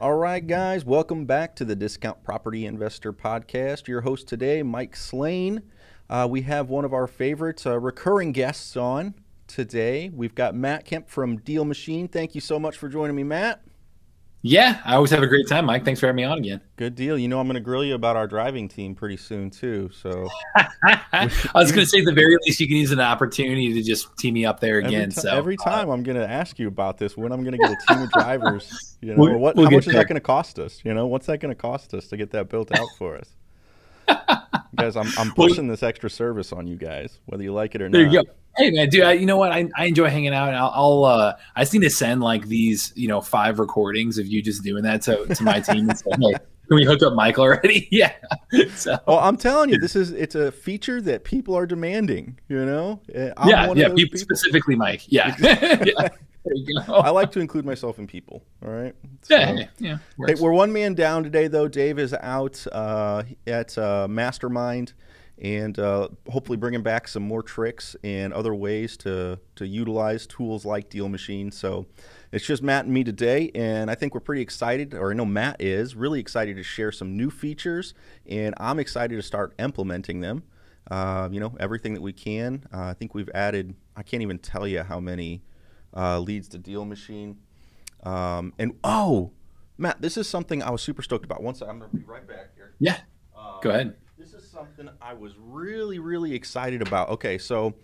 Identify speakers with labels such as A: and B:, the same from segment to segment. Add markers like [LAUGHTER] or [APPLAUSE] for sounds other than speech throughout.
A: All right, guys, welcome back to the Discount Property Investor Podcast. Your host today, Mike Slane. Uh, we have one of our favorites, uh, recurring guests on today. We've got Matt Kamp from Deal Machine. Thank you so much for joining me, Matt.
B: Yeah, I always have a great time, Mike. Thanks for having me on again.
A: Good deal. You know, I'm going to grill you about our driving team pretty soon too. So [LAUGHS]
B: I was going to say, at the very least, you can use an opportunity to just team me up there again.
A: Every t-
B: so
A: every time uh, I'm going to ask you about this when I'm going to get a team of drivers. [LAUGHS] You know, we'll, what we'll how much is that going to cost us? You know, what's that going to cost us to get that built out for us? [LAUGHS] guys, I'm I'm pushing well, this extra service on you guys, whether you like it or
B: there
A: not.
B: There you go. Hey man, dude, I, you know what? I, I enjoy hanging out. I'll, I'll uh, I just need to send like these, you know, five recordings of you just doing that to, to my team and say, hey, can we hook up Michael already? [LAUGHS] yeah. [LAUGHS]
A: so, well, I'm telling you, this is it's a feature that people are demanding. You know,
B: uh, I'm yeah, yeah, people, people, specifically Mike. Yeah. [LAUGHS] yeah.
A: I like to include myself in people. All right.
B: So, yeah. Yeah.
A: Hey, we're one man down today, though. Dave is out uh, at uh, Mastermind and uh, hopefully bringing back some more tricks and other ways to, to utilize tools like Deal Machine. So it's just Matt and me today, and I think we're pretty excited, or I know Matt is really excited to share some new features, and I'm excited to start implementing them. Uh, you know, everything that we can. Uh, I think we've added, I can't even tell you how many uh, leads to Deal Machine. Um, and oh, Matt, this is something I was super stoked about. Once I'm going to be right back here.
B: Yeah. Go ahead This is
A: something I was really, really excited about. Okay, so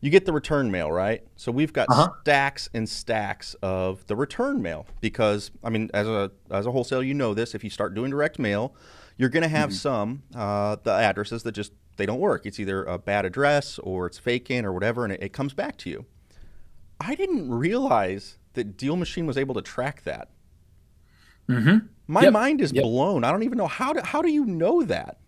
A: you get the return mail, right? So we've got uh-huh. stacks and stacks of the return mail because I mean, as a as a wholesale, you know this. If you start doing direct mail, you're going to have mm-hmm. some uh, the addresses that just they don't work. It's either a bad address or it's fake in or whatever, and it, it comes back to you. I didn't realize that Deal Machine was able to track that.
B: Mm-hmm.
A: My yep. mind is yep. blown. I don't even know how do how do you know that?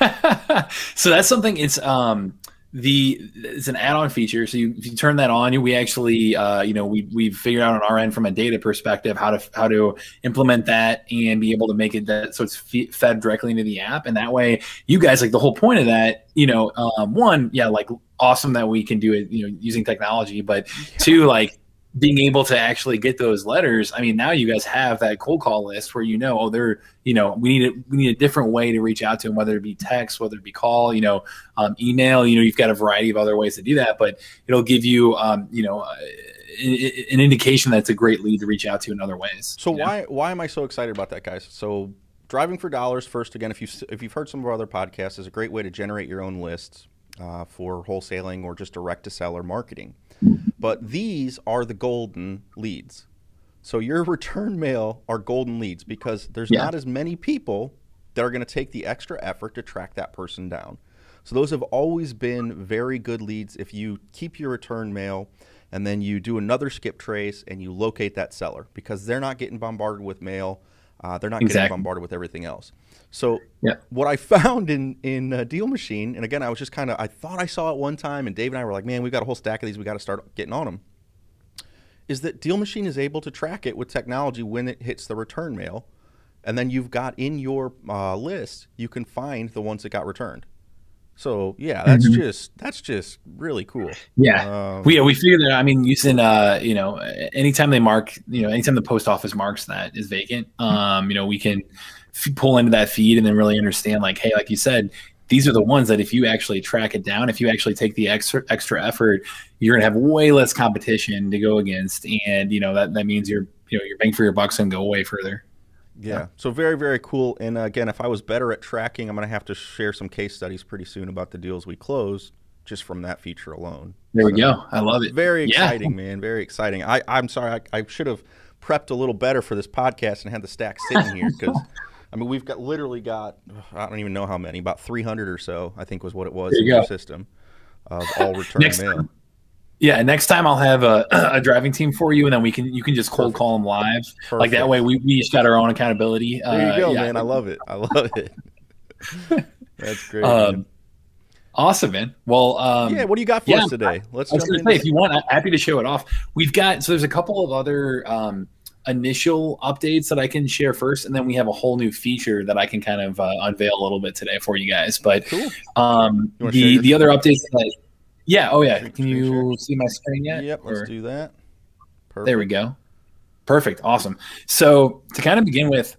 A: [LAUGHS]
B: so that's something. It's um the it's an add-on feature. So you, if you turn that on, you we actually uh, you know we we've figured out on our end from a data perspective how to how to implement that and be able to make it that so it's fed directly into the app, and that way you guys like the whole point of that. You know, um, one, yeah, like awesome that we can do it. You know, using technology, but two, like being able to actually get those letters, I mean, now you guys have that cold call list where you know, oh, they're, you know, we need a, we need a different way to reach out to them, whether it be text, whether it be call, you know, um, email. You know, you've got a variety of other ways to do that, but it'll give you, um, you know, uh, an indication that's a great lead to reach out to in other ways.
A: So why know? why am I so excited about that, guys? So driving for dollars first again, if you if you've heard some of our other podcasts, is a great way to generate your own lists uh, for wholesaling or just direct to seller marketing. But these are the golden leads. So your [LAUGHS] return mail are golden leads because there's yeah. not as many people that are going to take the extra effort to track that person down. So those have always been very good leads if you keep your return mail and then you do another skip trace and you locate that seller because they're not getting bombarded with mail. Uh, they're not exactly. getting bombarded with everything else. So yeah. what I [LAUGHS] found in in uh, Deal Machine, and again, I was just kind of I thought I saw it one time, and Dave and I were like, man, we've got a whole stack of these. We got to start getting on them. Is that Deal Machine is able to track it with technology when it hits the return mail, and then you've got in your uh, list you can find the ones that got returned. So yeah, that's mm-hmm. just that's just really cool.
B: Yeah, um, we we figured that. I mean, using uh, you know, anytime they mark, you know, anytime the post office marks that is vacant, um, you know, we can pull into that feed and then really understand like hey like you said these are the ones that if you actually track it down if you actually take the extra extra effort you're going to have way less competition to go against and you know that that means you're you know you're bang for your bucks and go way further
A: yeah. yeah. So very, very cool. And uh, again, if I was better at tracking, I'm going to have to share some case studies pretty soon about the deals we close just from that feature alone.
B: There so, we go. I love it.
A: Very exciting, yeah. man. Very exciting. I, I'm sorry. I, I should have prepped a little better for this podcast and had the stack sitting here [LAUGHS] because I mean, we've got literally got I don't even know how many, about 300 or so. I think was what it was in your system of all return mail.
B: Time, Yeah, next time I'll have a, [CLEARS THROAT] a driving team for you, and then we can you can just cold
A: Perfect.
B: call them live.
A: Perfect.
B: Like that way, we, we each got our own accountability.
A: There you
B: Uh,
A: go,
B: yeah.
A: man. I love it. I love it. [LAUGHS] That's great.
B: Um. Awesome, man. Well, um,
A: yeah, what do you got for
B: yeah,
A: us today? Let's
B: I was
A: jump
B: say, if you want, I'm happy to show it off. We've got so there's a couple of other um, initial updates that I can share first, and then we have a whole new feature that I can kind of uh, unveil a little bit today for you guys. But
A: Cool.
B: um, the the other updates, that, yeah, oh yeah, can you see my screen yet?
A: Yep, let's do that. Perfect.
B: There we go. Perfect. Awesome. So to kind of begin with,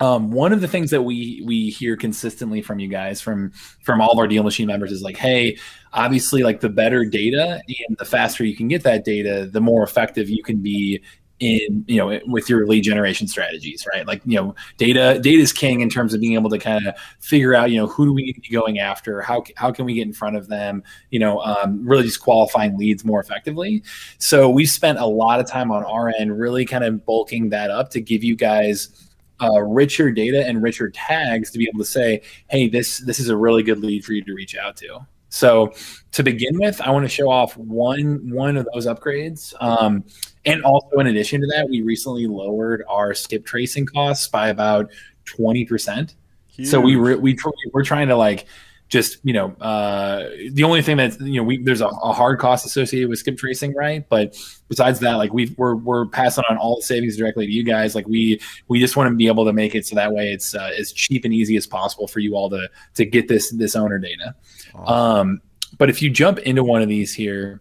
B: um, one of the things that we we hear consistently from you guys, from from all of our deal machine members, is like, hey, obviously, like the better data and the faster you can get that data, the more effective you can be in you know with your lead generation strategies right? Like you know data data is king in terms of being able to kind of figure out you know who do we need to be going after? How, how can we get in front of them? You know um, really just qualifying leads more effectively. So we spent a lot of time on our end really kind of bulking that up to give you guys uh, richer data and richer tags to be able to say hey this this is a really good lead for you to reach out to so to begin with i want to show off one one of those upgrades um, and also, in addition to that, we recently lowered our skip tracing costs by about twenty percent. So we
A: Huge.
B: re- we tr- we're trying to like just you know uh, the only thing that you know we there's a, a hard cost associated with skip tracing, right? But besides that, like we we're we're passing on all the savings directly to you guys. Like we we just want to be able to make it so that way it's uh, as cheap and easy as possible for you all to to get this this owner data.
A: Awesome.
B: Um, but if you jump into one of these here,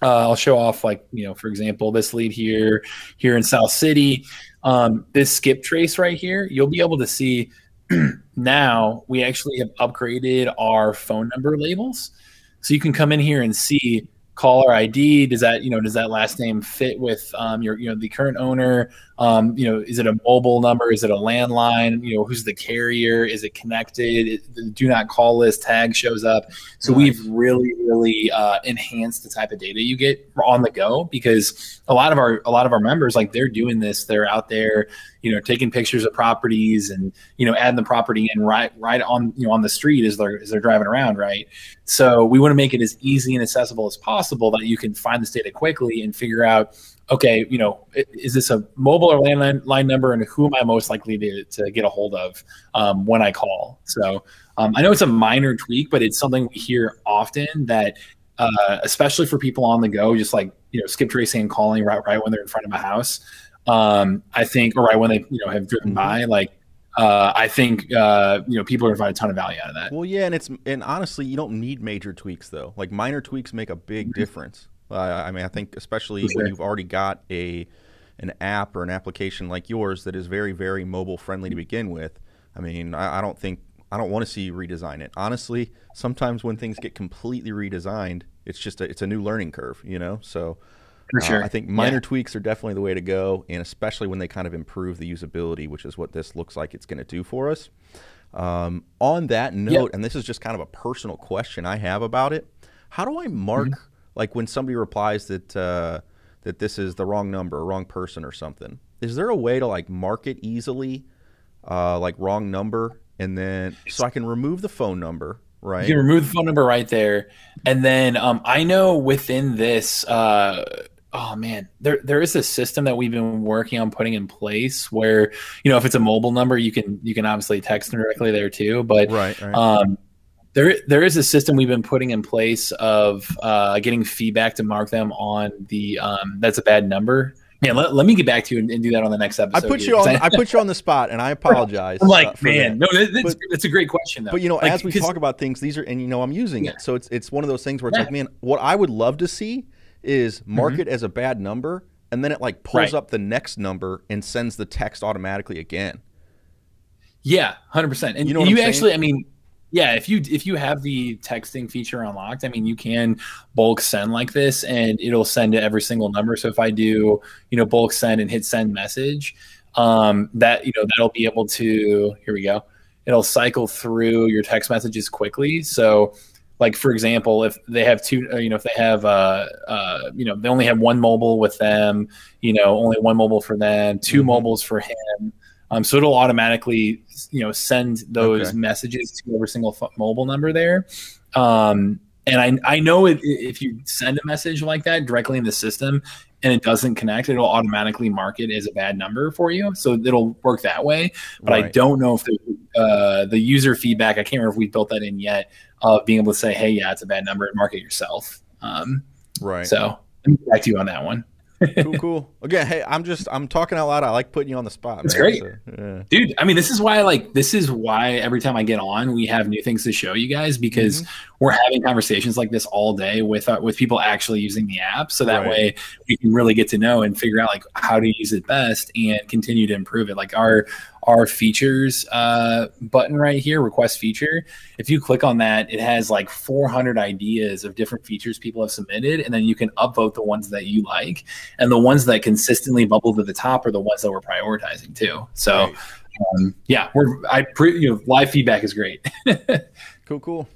B: uh, I'll show off like you know, for example, this lead here here in South City. Um, this skip trace right here, you'll be able to see [CLEARS THROAT] now we actually have upgraded our phone number labels, so you can come in here and see caller ID. Does that you know does that last name fit with um, your you know the current owner? Um, you know, is it a mobile number? Is it a landline? You know, who's the carrier? Is it connected? It, the do not call list tag shows up. So
A: Nice.
B: we've really, really uh, enhanced the type of data you get on the go because a lot of our a lot of our members like they're doing this. They're out there, you know, taking pictures of properties and you know adding the property in right right on you know on the street as they're as they're driving around, right? So we want to make it as easy and accessible as possible that you can find this data quickly and figure out okay, you know, is this a mobile or landline line number, and who am I most likely to, to get a hold of um, when I call? So um, I know it's a minor tweak, but it's something we hear often that, uh, especially for people on the go, just like you know, skip tracing and calling right right when they're in front of a house. Um, I think, or right when they you know have driven
A: Mhm.
B: by, like. Uh, I think uh, you know people are going to find a ton of value out of that.
A: Well, yeah, and it's and honestly, you don't need major tweaks though. Like minor tweaks make a big difference. Uh, I mean, I think especially
B: Mm-hmm.
A: When you've already got a an app or an application like yours that is very very mobile friendly to begin with. I mean, I, I don't think I don't want to see you redesign it. Honestly, sometimes when things get completely redesigned, it's just a, it's a new learning curve, you know. So
B: For
A: uh. I think minor tweaks are definitely the way to go, and especially when they kind of improve the usability, which is what this looks like it's going to do for us. Um, on that note, and this is just kind of a personal question I have about it. How do I mark
B: Mm-hmm.
A: like when somebody replies that uh, that this is the wrong number, wrong person, or something? Is there a way to like mark it easily, uh, like wrong number, and then so I can remove the phone number, right?
B: You can remove the phone number right there, and then um, I know within this, uh, oh man, there there is a system that we've been working on putting in place where you know if it's a mobile number, you can you can obviously text directly there too, but
A: right, right.
B: um, there there is a system we've been putting in place of uh, getting feedback to mark them on the um, that's a bad number. Man, let, let me get back to you and, and do that on the next episode.
A: I put
B: here,
A: you on.
B: I-
A: I put you on the spot, and I [LAUGHS] apologize.
B: I'm
A: uh,
B: like,
A: for
B: man,
A: that.
B: no, that, that's,
A: But-
B: that's a great question though.
A: But you know,
B: Like,
A: as we talk about things, these are, and you know, I'm using
B: Yeah.
A: it, so it's it's one of those things where it's
B: Yeah.
A: like, man, what I would love to see is mark
B: Mhm.
A: it as a bad number, and then it like pulls
B: Right.
A: up the next number and sends the text automatically again.
B: Yeah, hundred percent. And
A: You
B: you,
A: know saying?
B: actually, I mean, yeah, if you if you have the texting feature unlocked, I mean, you can bulk send like this, and it'll send to every single number. So if I do, you know, bulk send and hit send message, um, that you know that'll be able to. Here we go. It'll cycle through your text messages quickly. So like for example if they have two uh, you know if they have uh, uh you know they only have one mobile with them you know only one mobile for them 2
A: Mhm.
B: mobiles for him um, so it'll automatically you know send those
A: Okay.
B: messages to every single pho- mobile number there um And I, I know if, if you send a message like that directly in the system and it doesn't connect, it'll automatically mark it as a bad number for you. So it'll work that way. But right. I don't know if the, uh, the user feedback, I can't remember if we built that in yet, of being able to say, hey, yeah, it's a bad number and mark it yourself. Um,
A: right.
B: So let me get back to you on that one
A: cool, cool. Again, hey, I'm just I'm talking out loud. I like putting you on the spot.
B: It's great, so, yeah. dude. I mean, this is why like this is why every time I get on, we have new things to show you guys because mm-hmm. we're having conversations like this all day with uh, with people actually using the app. So that right. way we can really get to know and figure out like how to use it best and continue to improve it. Like our our features uh, button right here, request feature. If you click on that, it has like 400 ideas of different features people have submitted, and then you can upvote the ones that you like, and the ones that consistently bubble to the top are the ones that we're prioritizing too. So, um, yeah, we're I pre, you know live feedback is great. [LAUGHS]
A: cool, cool.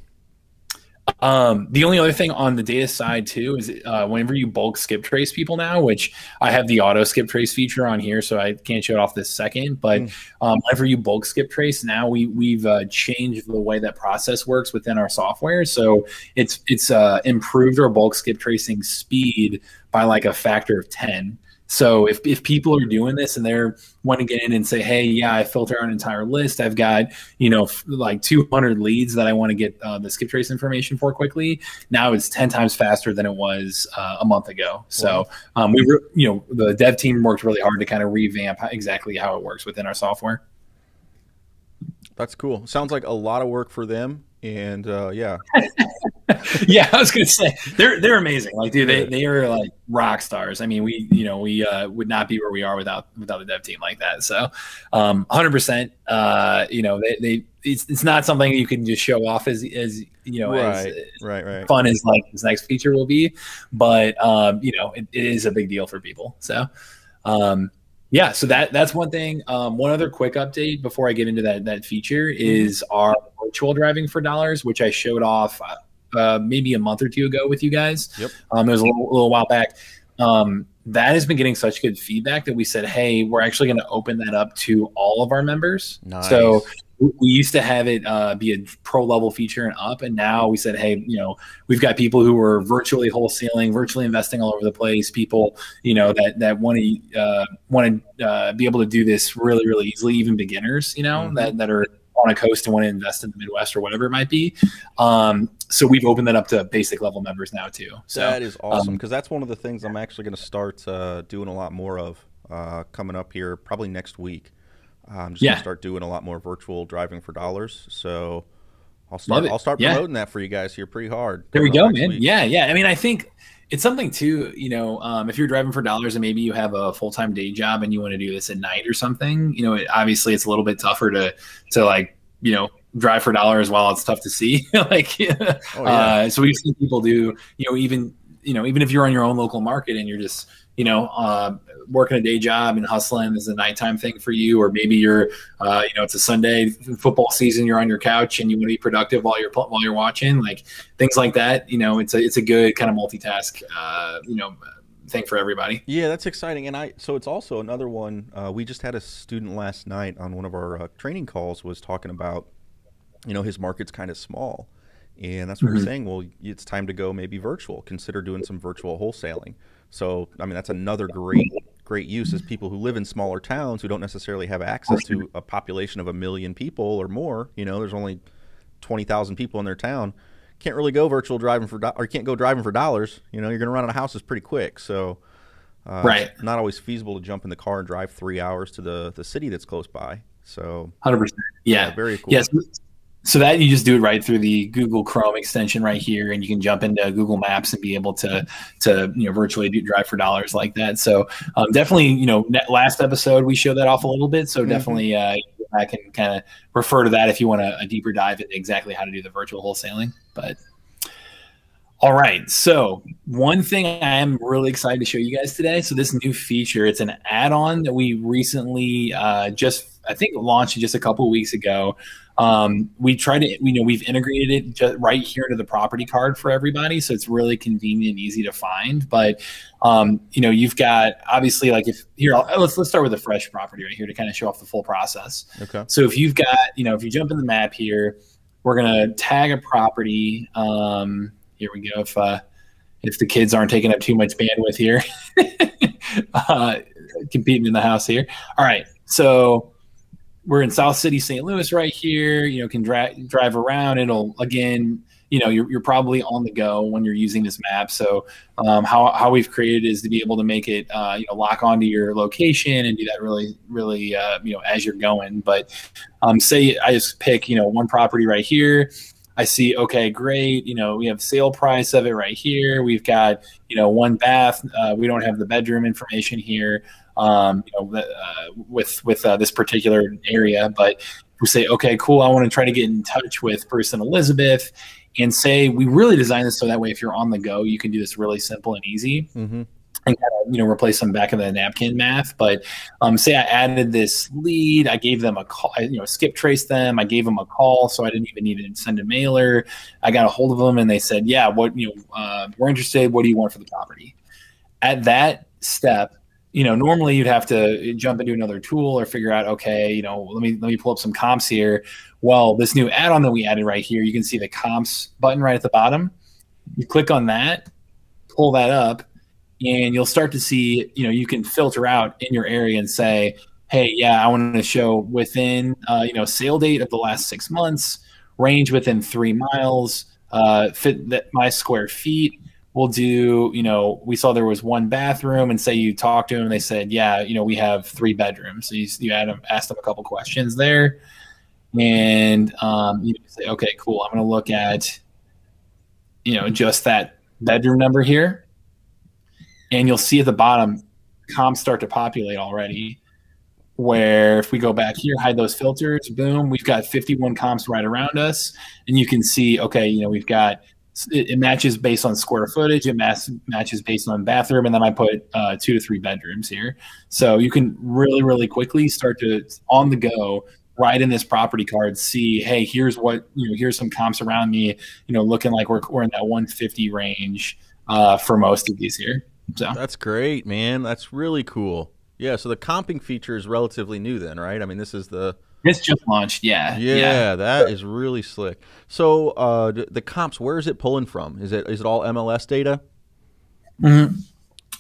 B: Um, the only other thing on the data side too is uh, whenever you bulk skip trace people now, which I have the auto skip trace feature on here, so I can't show it off this second. But mm. um, whenever you bulk skip trace, now we we've uh, changed the way that process works within our software. So it's it's uh, improved our bulk skip tracing speed by like a factor of ten. So if, if people are doing this and they're want to get in and say, hey, yeah, I filter out an entire list. I've got you know f- like 200 leads that I want to get uh, the skip trace information for quickly. Now it's 10 times faster than it was uh, a month ago. So um, we re- you know the dev team worked really hard to kind of revamp exactly how it works within our software.
A: That's cool. Sounds like a lot of work for them, and uh, yeah. [LAUGHS] [LAUGHS]
B: yeah, I was gonna say they're they're amazing. Like, dude, they, they are like rock stars. I mean, we you know we uh, would not be where we are without without the dev team like that. So, um, hundred uh, percent. You know, they, they it's, it's not something you can just show off as as you know
A: right,
B: as
A: right, right.
B: fun as like this next feature will be, but um, you know, it, it is a big deal for people. So, um, yeah, so that that's one thing. Um, one other quick update before I get into that that feature mm-hmm. is our virtual driving for dollars, which I showed off uh, maybe a month or two ago with you guys.
A: Yep.
B: Um, it was a little, a little while back. Um, that has been getting such good feedback that we said, hey, we're actually going to open that up to all of our members.
A: Nice.
B: So we used to have it uh, be a pro level feature and up, and now we said, hey, you know, we've got people who are virtually wholesaling, virtually investing all over the place. People, you know, that that want to uh, want to uh, be able to do this really, really easily. Even beginners, you know, mm-hmm. that that are on a coast and want to invest in the Midwest or whatever it might be. Um, so we've opened that up to basic level members now too. So
A: that is awesome because um, that's one of the things I'm actually going to start uh, doing a lot more of uh, coming up here probably next week. I'm just yeah. gonna start doing a lot more virtual driving for dollars. So I'll start. I'll start promoting yeah. that for you guys here pretty hard.
B: There we go, man. Week. Yeah, yeah. I mean, I think it's something too. You know, um, if you're driving for dollars and maybe you have a full time day job and you want to do this at night or something, you know, it, obviously it's a little bit tougher to to like you know drive for dollars while it's tough to see. [LAUGHS] like, oh, yeah. uh, so we've seen people do. You know, even you know, even if you're on your own local market and you're just you know, uh, working a day job and hustling is a nighttime thing for you, or maybe you're, uh, you know, it's a Sunday football season, you're on your couch and you want to be productive while you're while you're watching, like things like that. You know, it's a it's a good kind of multitask, uh, you know, thing for everybody.
A: Yeah, that's exciting, and I so it's also another one. Uh, we just had a student last night on one of our uh, training calls was talking about, you know, his market's kind of small. And that's what mm-hmm. we're saying. Well, it's time to go maybe virtual. Consider doing some virtual wholesaling so, I mean, that's another great great use is people who live in smaller towns who don't necessarily have access to a population of a million people or more. You know, there's only twenty thousand people in their town. Can't really go virtual driving for do- or can't go driving for dollars. You know, you're going to run out of houses pretty quick. So,
B: uh, right,
A: not always feasible to jump in the car and drive three hours to the the city that's close by. So,
B: hundred percent, yeah,
A: very cool.
B: Yes, so that you just do it right through the Google Chrome extension right here, and you can jump into Google Maps and be able to to you know virtually do drive for dollars like that. So um, definitely, you know, last episode we showed that off a little bit. So mm-hmm. definitely, uh, I can kind of refer to that if you want a, a deeper dive into exactly how to do the virtual wholesaling. But all right. So, one thing I am really excited to show you guys today. So, this new feature, it's an add on that we recently uh, just, I think, launched just a couple weeks ago. Um, we try to, you know, we've integrated it just right here into the property card for everybody, so it's really convenient and easy to find. But um, you know, you've got obviously like if here, I'll, let's let's start with a fresh property right here to kind of show off the full process.
A: Okay.
B: So if you've got, you know, if you jump in the map here, we're gonna tag a property. Um, here we go. If uh, if the kids aren't taking up too much bandwidth here, [LAUGHS] uh, competing in the house here. All right, so we're in South City, St. Louis, right here. You know, can dra- drive around. It'll again you know you're, you're probably on the go when you're using this map so um, how, how we've created is to be able to make it uh, you know lock onto your location and do that really really uh, you know as you're going but um, say i just pick you know one property right here I see, okay, great. You know, we have sale price of it right here. We've got, you know, one bath. Uh, we don't have the bedroom information here, um, you know, uh, with with uh, this particular area. But we say, okay, cool. I want to try to get in touch with person Elizabeth, and say we really designed this so that way if you're on the go you can do this really simple and easy mm-hmm. and kind of you know replace some back of the napkin math but um, say i added this lead i gave them a call you know skip trace them i gave them a call so i didn't even need to send a mailer i got a hold of them and they said yeah what you know uh, we're interested what do you want for the property at that step you know, normally you'd have to jump into another tool or figure out, okay, you know, let me let me pull up some comps here. Well, this new add-on that we added right here, you can see the comps button right at the bottom. You click on that, pull that up, and you'll start to see, you know, you can filter out in your area and say, hey, yeah, I want to show within, uh, you know, sale date of the last six months, range within three miles, uh, fit that my square feet we'll do you know we saw there was one bathroom and say you talked to them they said yeah you know we have three bedrooms. So you, you add them, ask them a couple questions there. And um, you say okay cool. I'm going to look at you know just that bedroom number here. And you'll see at the bottom comps start to populate already where if we go back here hide those filters boom we've got 51 comps right around us. And you can see okay you know we've got it, it, matches based on square footage. It mass, matches based on bathroom, and then I put uh, two to three bedrooms here. So you can really, really quickly start to on the go write in this property card. See, hey, here's what you know. Here's some comps around me. You know, looking like we're we're in that 150 range uh, for most of these here. So
A: that's great, man. That's really cool. Yeah. So the comping feature is relatively new, then, right? I mean, this is the
B: it's just launched, yeah.
A: Yeah, yeah. that is really slick. So uh, the comps, where is it pulling from? Is it is it all MLS data?
B: Mm-hmm.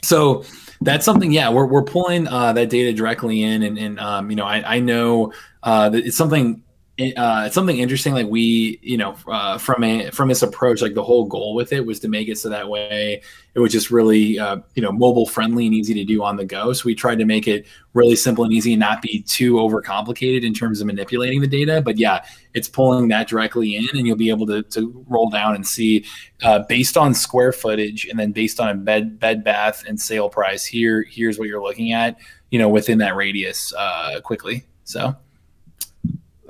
B: So that's something, yeah, we're, we're pulling uh, that data directly in, and, and um, you know, I, I know uh, that it's something uh, it's something interesting. Like we, you know, uh, from a from this approach, like the whole goal with it was to make it so that way it was just really, uh, you know, mobile friendly and easy to do on the go. So we tried to make it really simple and easy, and not be too overcomplicated in terms of manipulating the data. But yeah, it's pulling that directly in, and you'll be able to, to roll down and see uh, based on square footage, and then based on a bed bed bath and sale price. Here, here's what you're looking at, you know, within that radius uh, quickly. So.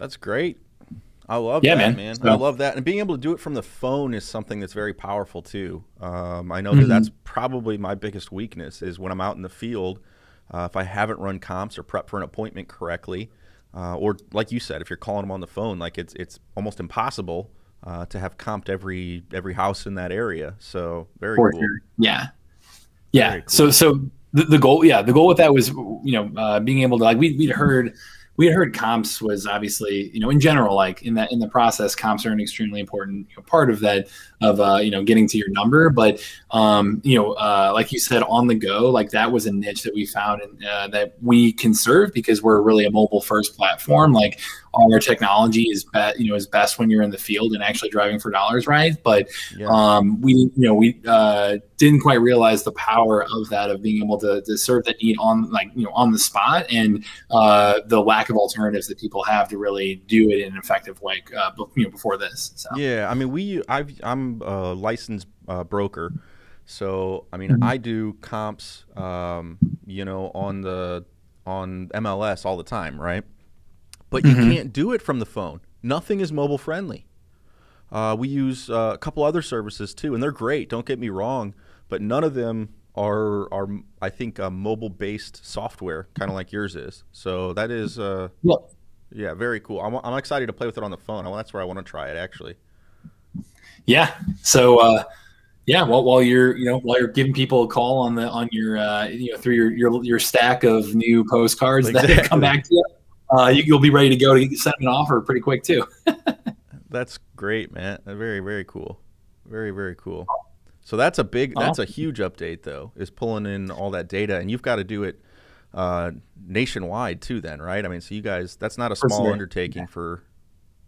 A: That's great. I love yeah, that, man. man. So, I love that, and being able to do it from the phone is something that's very powerful too. Um, I know mm-hmm. that that's probably my biggest weakness is when I'm out in the field. Uh, if I haven't run comps or prep for an appointment correctly, uh, or like you said, if you're calling them on the phone, like it's it's almost impossible uh, to have comped every every house in that area. So very for cool. Sure.
B: Yeah, yeah. Cool. So so the, the, goal, yeah, the goal with that was you know uh, being able to like we we'd heard we had heard comps was obviously you know in general like in that in the process comps are an extremely important you know, part of that of uh, you know getting to your number. But um, you know uh, like you said on the go like that was a niche that we found and uh, that we can serve because we're really a mobile first platform. Like our technology is best you know is best when you're in the field and actually driving for dollars right but yeah. um, we you know we uh, didn't quite realize the power of that of being able to, to serve that need on like you know on the spot and uh, the lack of alternatives that people have to really do it in an effective way uh, you know before this
A: so. yeah i mean we i i'm a licensed uh, broker so i mean mm-hmm. i do comps um, you know on the on mls all the time right but mm-hmm. you can't do it from the phone. Nothing is mobile friendly. Uh, we use uh, a couple other services too, and they're great. Don't get me wrong, but none of them are are I think uh, mobile based software, kind of like yours is. So that is uh, yeah. yeah, very cool. I'm, I'm excited to play with it on the phone. That's where I want to try it actually.
B: Yeah. So uh, yeah, well, while you're you know while you're giving people a call on the on your uh, you know through your your, your stack of new postcards exactly. that come back to you uh, you, will be ready to go to send an offer pretty quick too. [LAUGHS]
A: That's great, man. Very very cool. Very very cool. So that's a big, that's a huge update though, is pulling in all that data, and you've got to do it uh, nationwide too. Then, right? I mean, so you guys, that's not a small undertaking for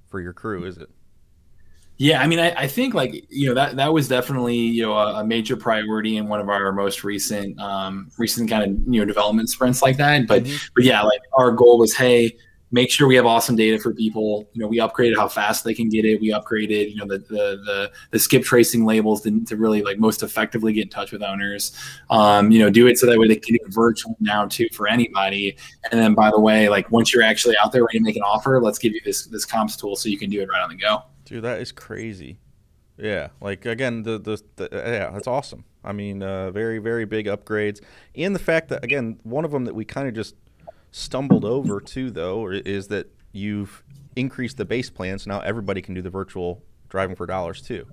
A: for your crew, is it?
B: Yeah, I mean, I, I, think like you know that that was definitely you know a, a major priority in one of our most recent um, recent kind of you know development sprints like that. But mm-hmm. but yeah, like our goal was, hey, make sure we have awesome data for people. You know, we upgraded how fast they can get it. We upgraded, you know, the the the, the skip tracing labels to, to, really like most effectively get in touch with owners. Um, you know, do it so that way they can do it virtual now too for anybody. And then by the way, like once you're actually out there ready to make an offer, let's give you this this comps tool so you can do it right on the go.
A: Dude, that is crazy. Yeah, like again, the the, the yeah, that's awesome. I mean, uh, very very big upgrades, and the fact that again, one of them that we kind of just stumbled over too, though, is that you've increased the base plan, so now everybody can do the virtual driving for dollars too.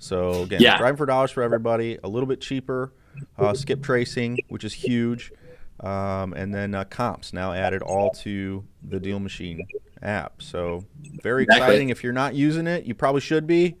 A: So again, yeah. driving for dollars for everybody, a little bit cheaper, uh, skip tracing, which is huge, um, and then uh, comps now added all to the Deal Machine app. So very exactly. exciting. If you're not using it, you probably should be.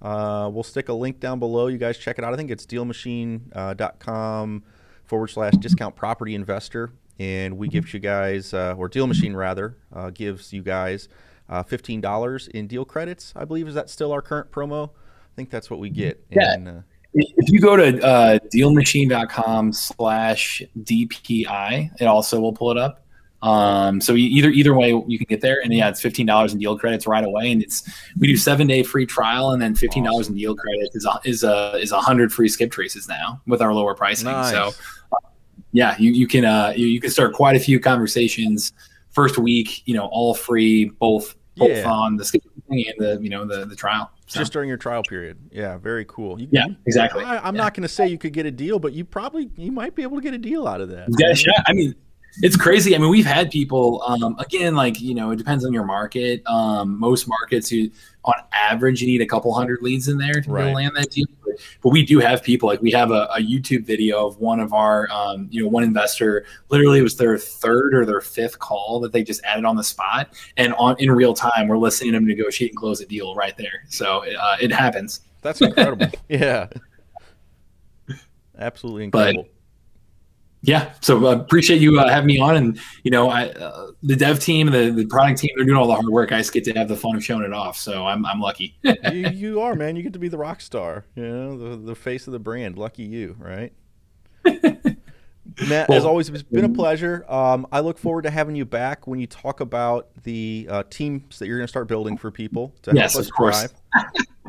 A: Uh, we'll stick a link down below. You guys check it out. I think it's dealmachine.com uh, forward slash discount property investor and we give you guys, uh, or Deal Machine rather, uh, gives you guys uh, fifteen dollars in deal credits. I believe is that still our current promo? I think that's what we get.
B: Yeah.
A: Uh,
B: if you go to uh, dealmachine.com slash DPI, it also will pull it up. Um, so either either way, you can get there, and yeah, it's fifteen dollars in deal credits right away, and it's we do seven day free trial, and then fifteen dollars awesome. in deal credits is a, is a is a hundred free skip traces now with our lower pricing. Nice. So yeah, you, you can uh, you, you can start quite a few conversations first week. You know, all free, both both yeah. on the and the you know the the trial.
A: So. Just during your trial period. Yeah, very cool.
B: You, yeah, exactly.
A: I, am
B: yeah.
A: not going to say you could get a deal, but you probably you might be able to get a deal out of that.
B: Yeah, yeah. I mean, it's crazy. I mean, we've had people. Um, again, like you know, it depends on your market. Um, most markets, you on average, you need a couple hundred leads in there to right. land that deal. But, but, we do have people. Like we have a, a YouTube video of one of our, um, you know, one investor. Literally, it was their third or their fifth call that they just added on the spot, and on in real time, we're listening to them negotiate and close a deal right there. So uh, it happens.
A: That's incredible. [LAUGHS] yeah, absolutely incredible.
B: But, yeah, so uh, appreciate you uh, having me on, and you know, I, uh, the dev team, the, the product team, they're doing all the hard work. I just get to have the fun of showing it off, so I'm I'm lucky. [LAUGHS]
A: you, you are, man. You get to be the rock star. You know, the the face of the brand. Lucky you, right? [LAUGHS] Matt, well, as always, it's been a pleasure. Um, I look forward to having you back when you talk about the uh, teams that you're going to start building for people to
B: yes, help us drive.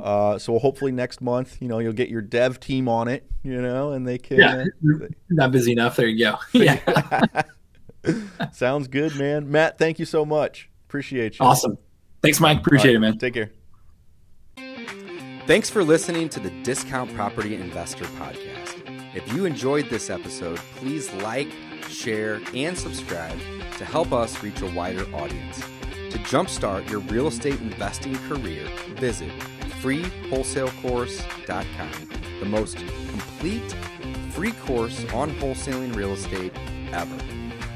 A: Uh, so hopefully next month, you know, you'll get your dev team on it, you know, and they can. Yeah,
B: uh, [LAUGHS] not busy enough. There you go. [LAUGHS] yeah. [LAUGHS]
A: Sounds good, man. Matt, thank you so much. Appreciate you.
B: Awesome. Thanks, Mike. Appreciate right, it, man.
A: Take care.
C: Thanks for listening to the Discount Property Investor Podcast. If you enjoyed this episode, please like, share, and subscribe to help us reach a wider audience. To jumpstart your real estate investing career, visit freewholesalecourse.com, the most complete free course on wholesaling real estate ever.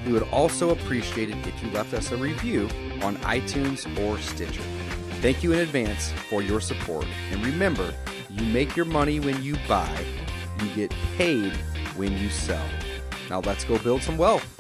C: We would also appreciate it if you left us a review on iTunes or Stitcher. Thank you in advance for your support. And remember, you make your money when you buy you get paid when you sell. Now let's go build some wealth.